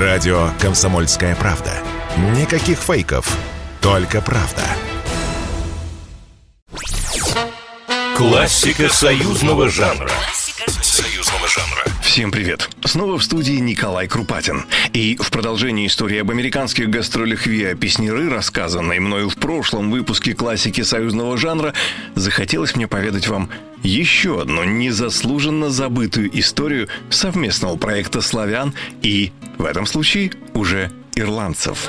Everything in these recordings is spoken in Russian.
Радио «Комсомольская правда». Никаких фейков, только правда. Классика союзного жанра. Союзного жанра. Всем привет! Снова в студии Николай Крупатин. И в продолжении истории об американских гастролях Виа Песнеры, рассказанной мною в прошлом выпуске классики союзного жанра, захотелось мне поведать вам еще одну незаслуженно забытую историю совместного проекта «Славян» и, в этом случае, уже ирландцев.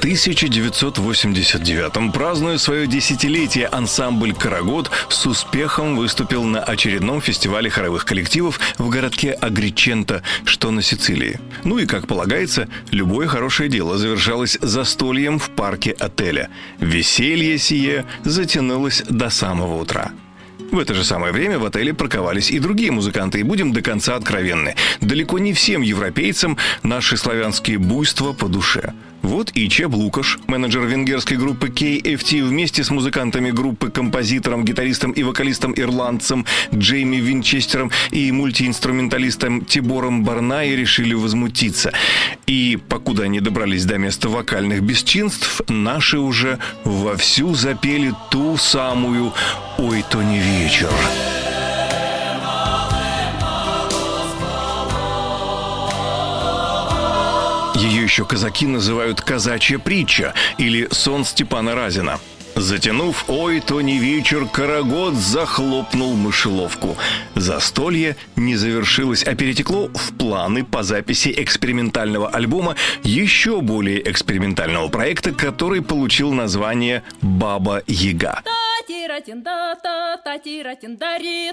1989-м, празднуя свое десятилетие, ансамбль «Карагод» с успехом выступил на очередном фестивале хоровых коллективов в городке Агриченто, что на Сицилии. Ну и, как полагается, любое хорошее дело завершалось застольем в парке отеля. Веселье сие затянулось до самого утра. В это же самое время в отеле парковались и другие музыканты, и будем до конца откровенны. Далеко не всем европейцам наши славянские буйства по душе. Вот и Чеб Лукаш, менеджер венгерской группы KFT, вместе с музыкантами группы, композитором, гитаристом и вокалистом-ирландцем Джейми Винчестером и мультиинструменталистом Тибором Барнай решили возмутиться. И покуда они добрались до места вокальных бесчинств, наши уже вовсю запели ту самую «Ой, то не вечер». Ее еще казаки называют «казачья притча» или «сон Степана Разина». Затянув «Ой, то не вечер», Карагод захлопнул мышеловку. Застолье не завершилось, а перетекло в планы по записи экспериментального альбома еще более экспериментального проекта, который получил название «Баба Яга».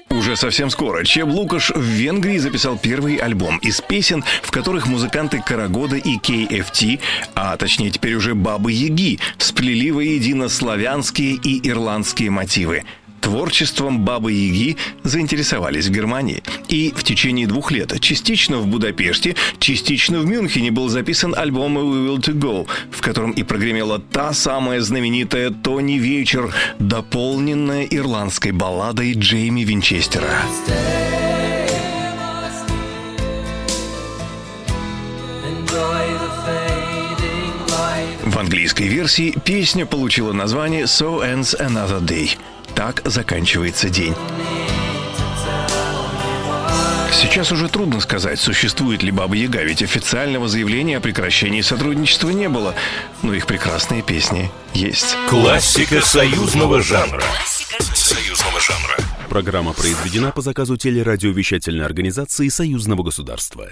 Уже совсем скоро Чеб Лукаш в Венгрии записал первый альбом из песен, в которых музыканты Карагода и KFT, а точнее теперь уже Бабы Яги, сплели воедино славянские и ирландские мотивы. Творчеством Бабы Яги заинтересовались в Германии. И в течение двух лет частично в Будапеште, частично в Мюнхене был записан альбом «We Will To Go», в котором и прогремела та самая знаменитая «Тони Вечер», дополненная ирландской балладой Джейми Винчестера. В английской версии песня получила название «So Ends Another Day». Так заканчивается день. Сейчас уже трудно сказать, существует ли Баба Яга, ведь официального заявления о прекращении сотрудничества не было. Но их прекрасные песни есть. Классика союзного жанра. Союзного жанра. Программа произведена по заказу телерадиовещательной организации Союзного государства.